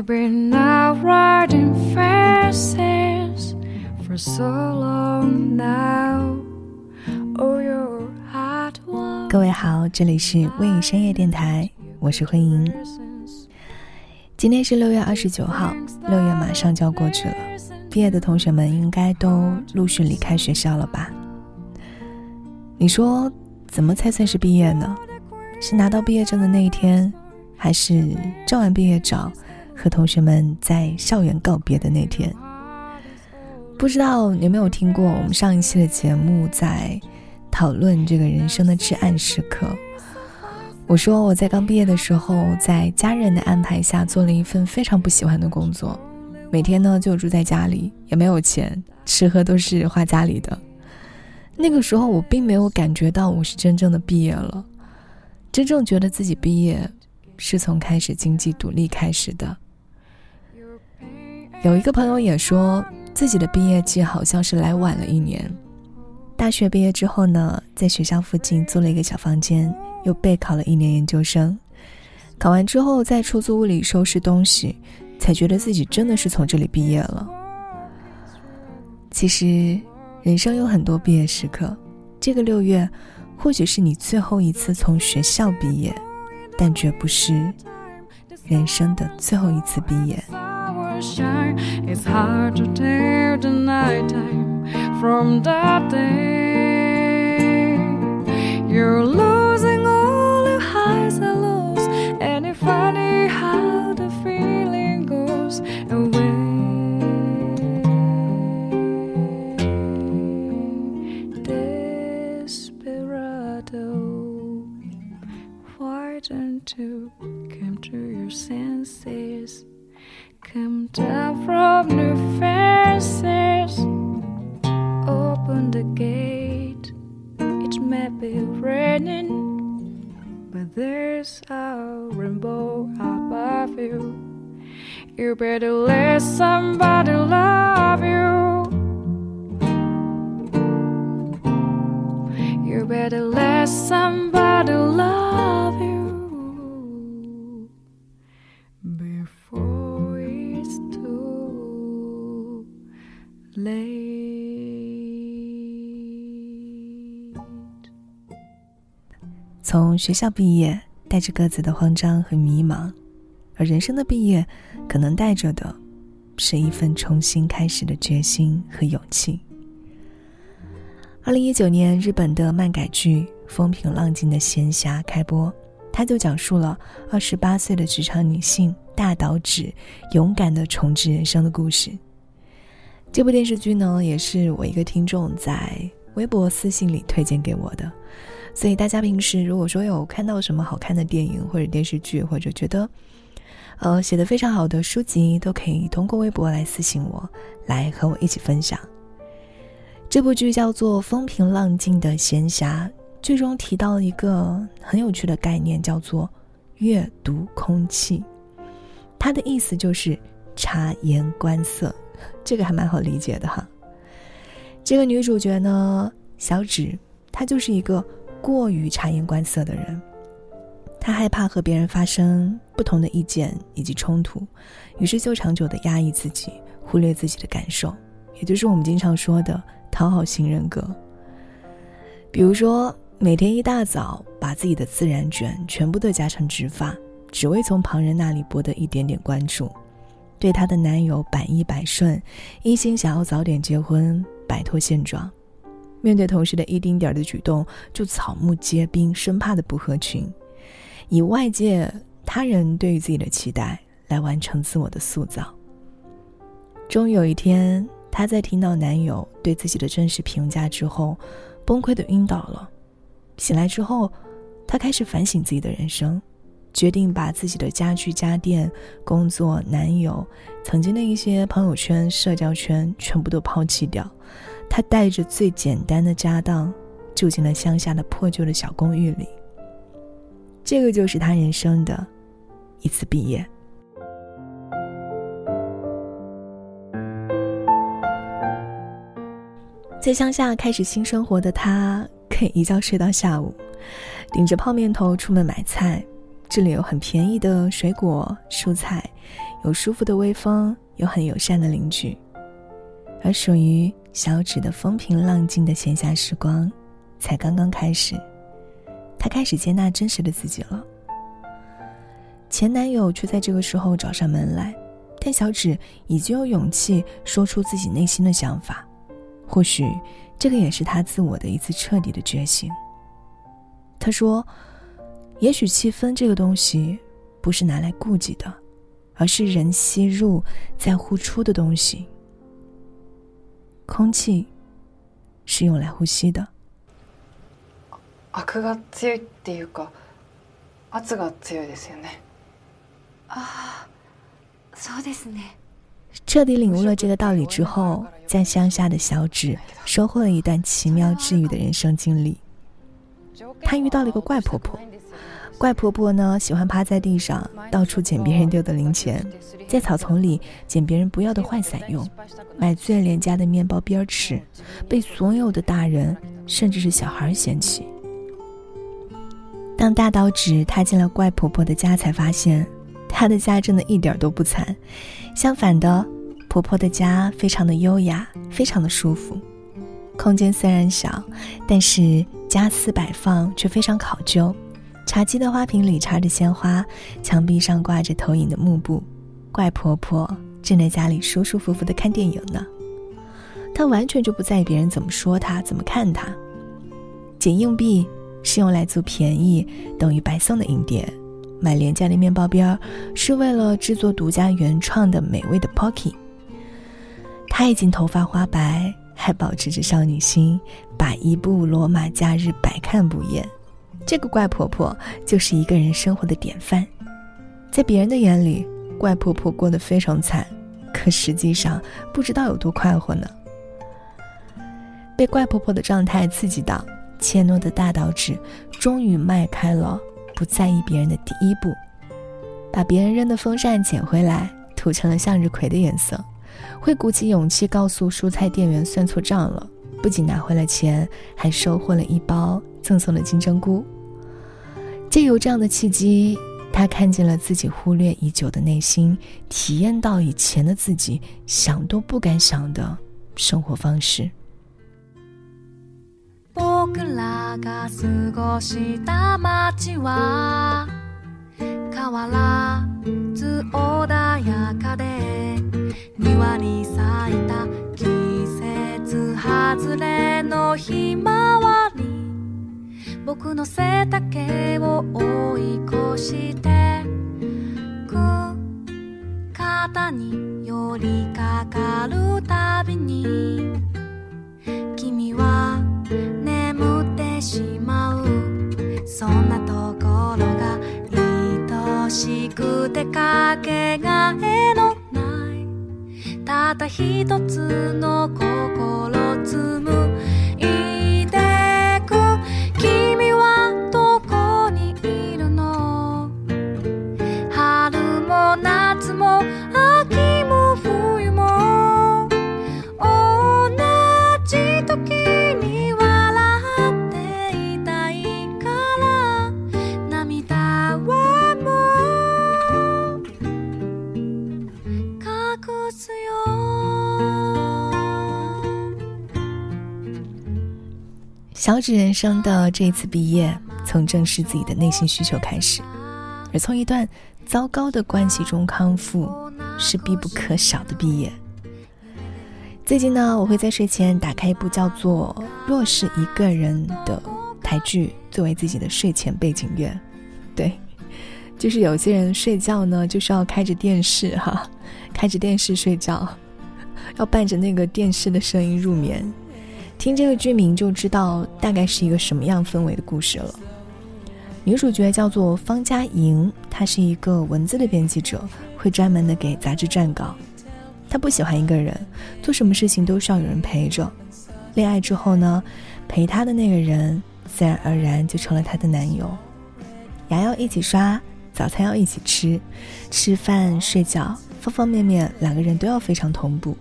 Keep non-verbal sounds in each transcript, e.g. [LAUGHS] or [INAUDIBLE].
You've been out riding fences for so long now. Oh, your heart 各位好，这里是微影深夜电台，我是慧莹。今天是六月二十九号，六月马上就要过去了，毕业的同学们应该都陆续离开学校了吧？你说怎么才算是毕业呢？是拿到毕业证的那一天，还是照完毕业照和同学们在校园告别的那天？不知道你有没有听过我们上一期的节目，在讨论这个人生的至暗时刻。我说我在刚毕业的时候，在家人的安排下做了一份非常不喜欢的工作，每天呢就住在家里，也没有钱，吃喝都是花家里的。那个时候我并没有感觉到我是真正的毕业了。真正觉得自己毕业，是从开始经济独立开始的。有一个朋友也说自己的毕业季好像是来晚了一年。大学毕业之后呢，在学校附近租了一个小房间，又备考了一年研究生。考完之后，在出租屋里收拾东西，才觉得自己真的是从这里毕业了。其实，人生有很多毕业时刻，这个六月。或许是你最后一次从学校毕业，但绝不是人生的最后一次毕业。shine. It's hard to tell the nighttime from the day. You're losing. 从学校毕业，带着各自的慌张和迷茫，而人生的毕业，可能带着的，是一份重新开始的决心和勇气。二零一九年，日本的漫改剧《风平浪静的闲暇》开播，它就讲述了二十八岁的职场女性大岛指勇敢的重置人生的故事。这部电视剧呢，也是我一个听众在微博私信里推荐给我的。所以大家平时如果说有看到什么好看的电影或者电视剧，或者觉得，呃，写的非常好的书籍，都可以通过微博来私信我，来和我一起分享。这部剧叫做《风平浪静的闲暇》，剧中提到了一个很有趣的概念，叫做阅读空气。它的意思就是察言观色，这个还蛮好理解的哈。这个女主角呢，小芷，她就是一个。过于察言观色的人，他害怕和别人发生不同的意见以及冲突，于是就长久的压抑自己，忽略自己的感受，也就是我们经常说的讨好型人格。比如说，每天一大早把自己的自然卷全部都加成直发，只为从旁人那里博得一点点关注，对她的男友百依百顺，一心想要早点结婚，摆脱现状。面对同事的一丁点儿的举动，就草木皆兵，生怕的不合群，以外界他人对于自己的期待来完成自我的塑造。终于有一天，她在听到男友对自己的真实评价之后，崩溃的晕倒了。醒来之后，她开始反省自己的人生，决定把自己的家具、家电、工作、男友、曾经的一些朋友圈、社交圈全部都抛弃掉。他带着最简单的家当，住进了乡下的破旧的小公寓里。这个就是他人生的一次毕业。在乡下开始新生活的他，可以一觉睡到下午，顶着泡面头出门买菜。这里有很便宜的水果、蔬菜，有舒服的微风，有很友善的邻居。而属于小芷的风平浪静的闲暇时光，才刚刚开始。她开始接纳真实的自己了。前男友却在这个时候找上门来，但小芷已经有勇气说出自己内心的想法。或许，这个也是他自我的一次彻底的觉醒。他说：“也许气氛这个东西，不是拿来顾忌的，而是人吸入再呼出的东西。空气，是用来呼吸的。”悪が強いっていうか、圧が強いですよね。あ、そうですね。彻底领悟了这个道理之后，在乡下的小芷收获了一段奇妙治愈的人生经历。她遇到了一个怪婆婆， 怪婆婆呢喜欢趴在地上到处捡别人丢的零钱，在草丛里捡别人不要的坏伞用，买最廉价的面包边吃，被所有的大人甚至是小孩嫌弃。当大岛指踏进了怪婆婆的家，才发现她的家真的一点都不惨。相反的，婆婆的家非常的优雅，非常的舒服。空间虽然小，但是家私摆放却非常考究。茶几的花瓶里插着鲜花，墙壁上挂着投影的幕布。怪婆婆正在家里舒舒服服的看电影呢。她完全就不在意别人怎么说她，怎么看她。捡硬币是用来做便宜等于白送的硬碟。买廉价的面包边儿，是为了制作独家原创的美味的 Pocky。她已经头发花白，还保持着少女心，把一部《罗马假日》百看不厌。这个怪婆婆就是一个人生活的典范。在别人的眼里，怪婆婆过得非常惨，可实际上不知道有多快活呢。被怪婆婆的状态刺激到，怯懦的大岛指终于迈开了。不在意别人的第一步，把别人扔的风扇捡回来，涂成了向日葵的颜色，会鼓起勇气告诉蔬菜店员算错账了。不仅拿回了钱，还收获了一包赠送的金针菇。借由这样的契机，他看见了自己忽略已久的内心，体验到以前的自己想都不敢想的生活方式。僕らが過ごした街は変わらず穏やかで庭に咲いた季節 外れのひまわり僕の背丈を追い越してく肩に寄りかかるたびに君は眠ってしまうそんなところが愛しくてかけがえのまた一つの心積む小指人生的这次毕业，从正视自己的内心需求开始，而从一段糟糕的关系中康复，是必不可少的毕业。最近呢，我会在睡前打开一部叫做《若是一个人》的台剧，作为自己的睡前背景乐。对，就是有些人睡觉呢，就是要开着电视哈，开着电视睡觉，要伴着那个电视的声音入眠。听这个剧名就知道大概是一个什么样氛围的故事了。女主角叫做方佳莹，她是一个文字的编辑者，会专门的给杂志撰稿。她不喜欢一个人，做什么事情都需要有人陪着。恋爱之后呢，陪她的那个人自然而然就成了她的男友。牙要一起刷，早餐要一起吃，吃饭睡觉方方面面两个人都要非常同步。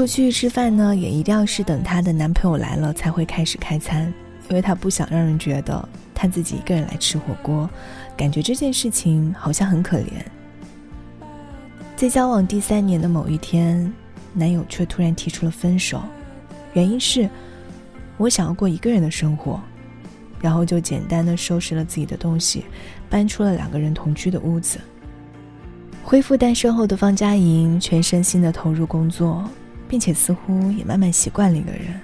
出去吃饭呢，也一定要是等她的男朋友来了才会开始开餐，因为她不想让人觉得她自己一个人来吃火锅，感觉这件事情好像很可怜。在交往第三年的某一天，男友却突然提出了分手，原因是我想要过一个人的生活，然后就简单的收拾了自己的东西，搬出了两个人同居的屋子。恢复单身后的方佳莹全身心的投入工作。并且似乎也慢慢习惯了一个人。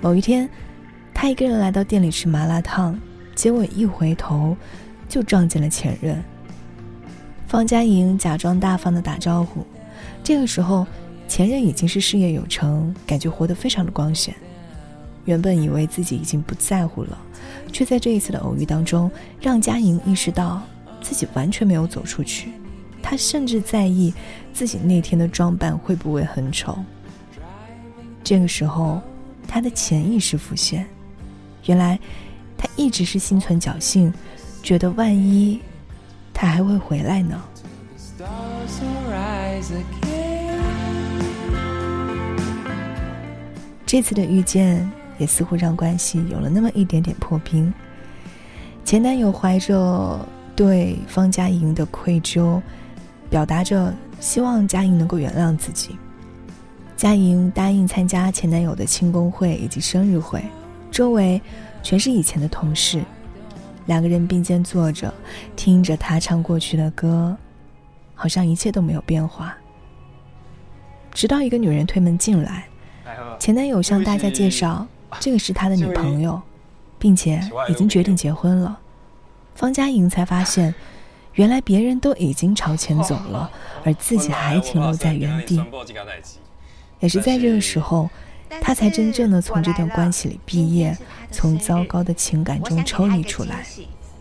某一天，他一个人来到店里吃麻辣烫，结果一回头，就撞见了前任。方佳莹假装大方的打招呼，这个时候，前任已经是事业有成，感觉活得非常的光鲜。原本以为自己已经不在乎了，却在这一次的偶遇当中，让佳莹意识到自己完全没有走出去。他甚至在意自己那天的装扮会不会很丑。这个时候，他的潜意识浮现，原来他一直是心存侥幸，觉得万一他还会回来呢。这次的遇见也似乎让关系有了那么一点点破冰。前男友怀着对方佳莹的愧疚。表达着希望佳莹能够原谅自己。佳莹答应参加前男友的庆功会以及生日会，周围全是以前的同事，两个人并肩坐着，听着他唱过去的歌，好像一切都没有变化。直到一个女人推门进来，前男友向大家介绍，这个是他的女朋友，并且已经决定结婚了。方佳莹才发现。原来别人都已经朝前走了，而自己还停留在原地。也是在这个时候，他才真正的从这段关系里毕业，从糟糕的情感中抽离出来。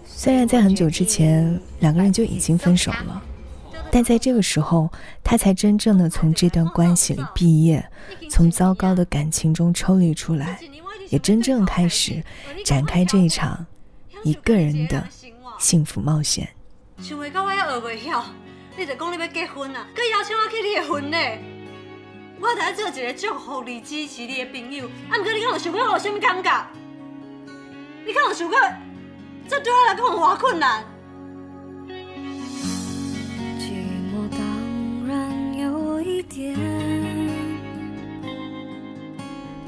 虽然在很久之前两个人就已经分手了，但在这个时候，他才真正的从这段关系里毕业，从糟糕的感情中抽离出来，也真正开始展开这一场一个人的幸福冒险。想袂到我还学袂晓，你就讲你要结婚啊？佮邀请我去你的婚礼，我得做一个祝福你、支持你的朋友。啊，毋过你敢有想过我有啥物感觉？你敢有想过这对我来讲有偌困难？寂寞当然有一点，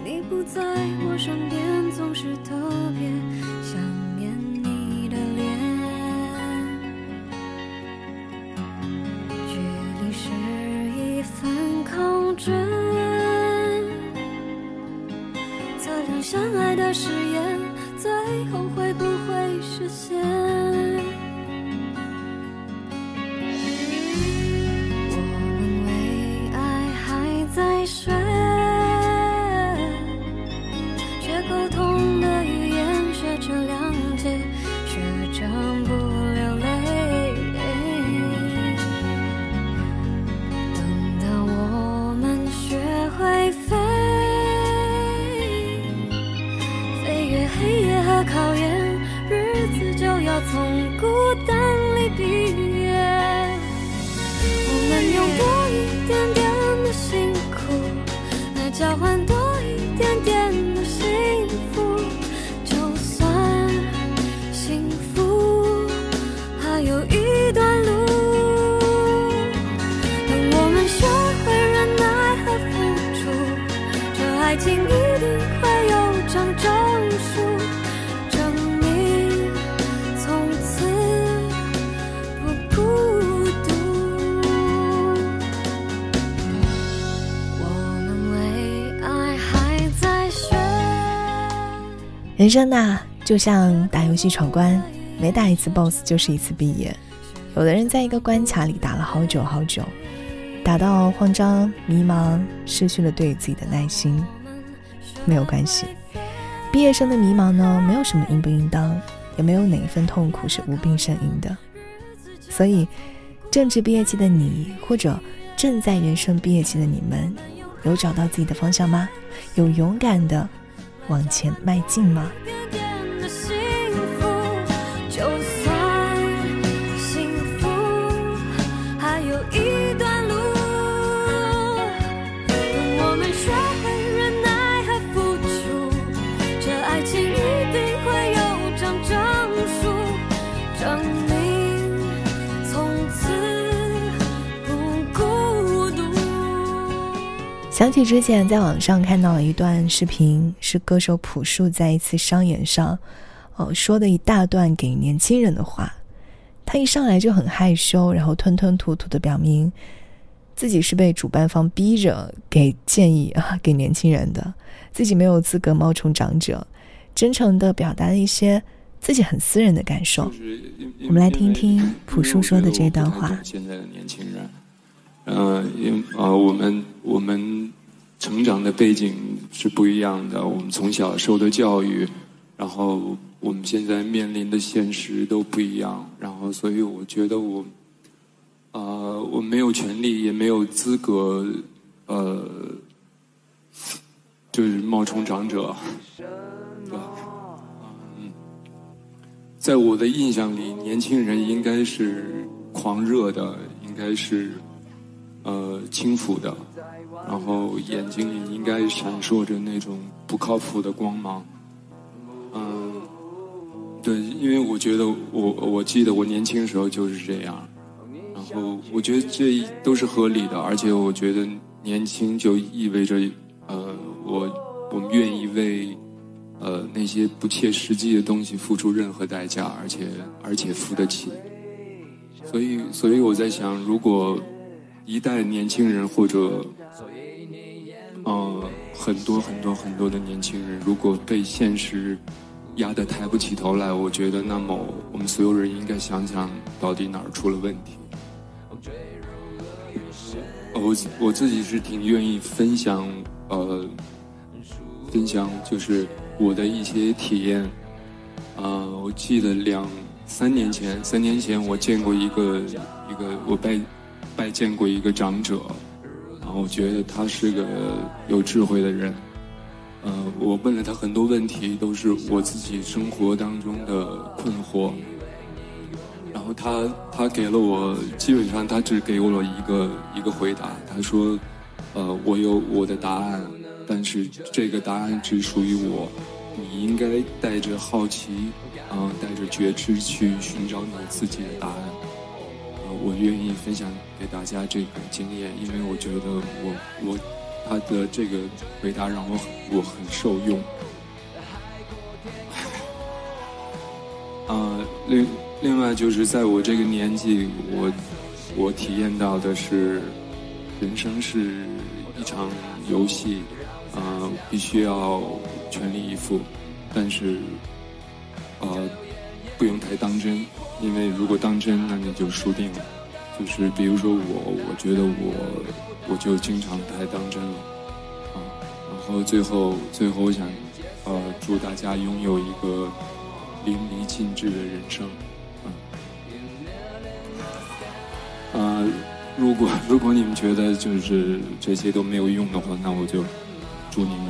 你不在我身边，总是特别。相爱的誓言最后会不会实现？会有长证书。人生呐，就像打游戏闯关，每打一次 BOSS 就是一次毕业。有的人在一个关卡里打了好久好久，打到慌张、迷茫，失去了对自己的耐心。没有关系，毕业生的迷茫呢，没有什么应不应当，也没有哪一份痛苦是无病呻吟的。所以，正值毕业季的你，或者正在人生毕业季的你们，有找到自己的方向吗？有勇敢的？往前迈进吗？起之前在网上看到了一段视频，是歌手朴树在一次商演上，哦说的一大段给年轻人的话。他一上来就很害羞，然后吞吞吐吐的表明自己是被主办方逼着给建议啊给年轻人的，自己没有资格冒充长者，真诚的表达了一些自己很私人的感受。我们来听听朴树说的这段话。现在的年轻人，嗯，因啊，我们我们成长的背景是不一样的，我们从小受的教育，然后。我们现在面临的现实都不一样，然后所以我觉得我，呃，我没有权利，也没有资格，呃，就是冒充长者，对嗯，在我的印象里，年轻人应该是狂热的，应该是呃轻浮的，然后眼睛里应该闪烁着那种不靠谱的光芒。嗯对，因为我觉得我我记得我年轻的时候就是这样，然后我觉得这都是合理的，而且我觉得年轻就意味着，呃，我我们愿意为，呃那些不切实际的东西付出任何代价，而且而且付得起。所以所以我在想，如果一代年轻人或者，很多很多很多的年轻人，如果被现实。压得抬不起头来，我觉得，那么我们所有人应该想想到底哪儿出了问题。我我自己是挺愿意分享，呃，分享就是我的一些体验。啊，我记得两三年前，三年前我见过一个一个我拜拜见过一个长者，然后我觉得他是个有智慧的人。呃，我问了他很多问题，都是我自己生活当中的困惑。然后他他给了我，基本上他只给我了一个一个回答。他说：“呃，我有我的答案，但是这个答案只属于我。你应该带着好奇，嗯，带着觉知去寻找你自己的答案。”我愿意分享给大家这个经验，因为我觉得我我。他的这个回答让我我很受用。啊，[LAUGHS] 另另外就是在我这个年纪，我我体验到的是，人生是一场游戏，啊，必须要全力以赴，但是，呃，不用太当真，因为如果当真，那你就输定了。就是比如说我，我觉得我。我就经常太当真了，啊，然后最后最后我想，呃，祝大家拥有一个淋漓尽致的人生，啊，啊，如果 [LAUGHS] 如果你们觉得就是这些都没有用的话，那我就祝你们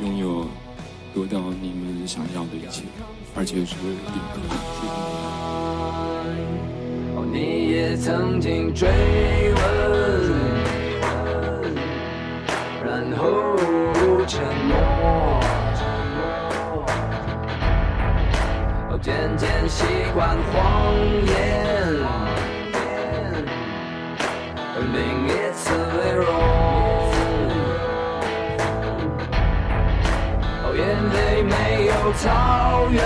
拥有得到你们想要的一切，而且是永恒。你也曾经追问。然后沉默，渐渐习惯谎言，有草原，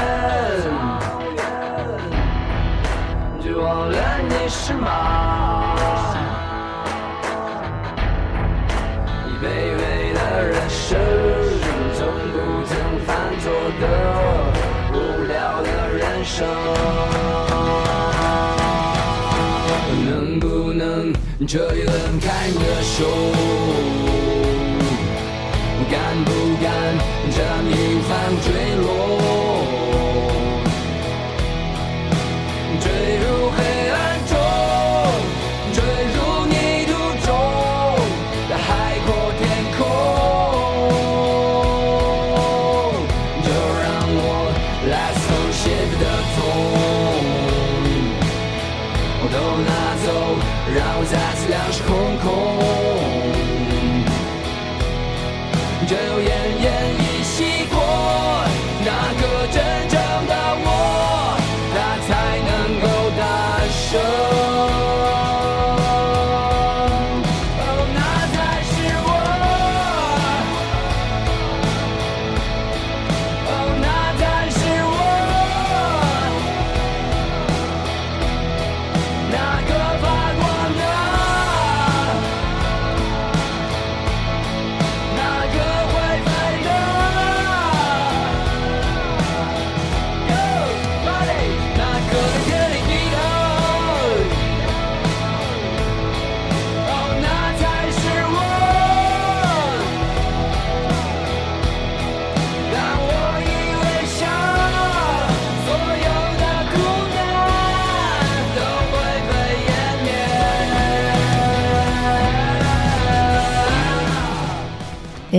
就忘了你是马。卑微的人生，从不曾犯错的无聊的人生，能不能这一轮开你的手？这一番坠落？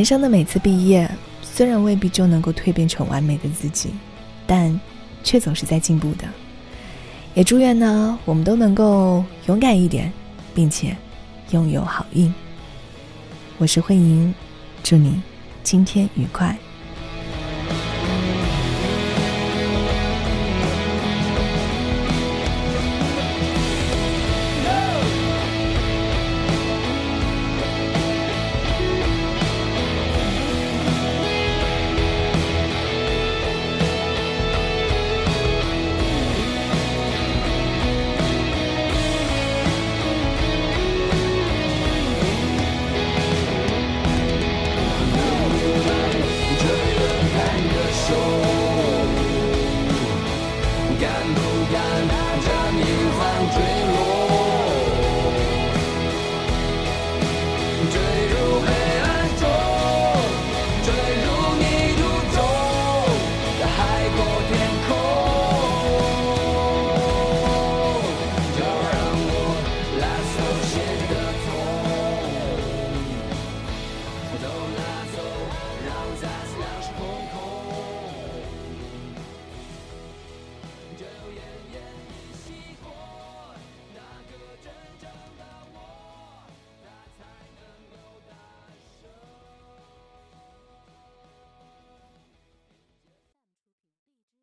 人生的每次毕业，虽然未必就能够蜕变成完美的自己，但却总是在进步的。也祝愿呢，我们都能够勇敢一点，并且拥有好运。我是慧莹，祝你今天愉快。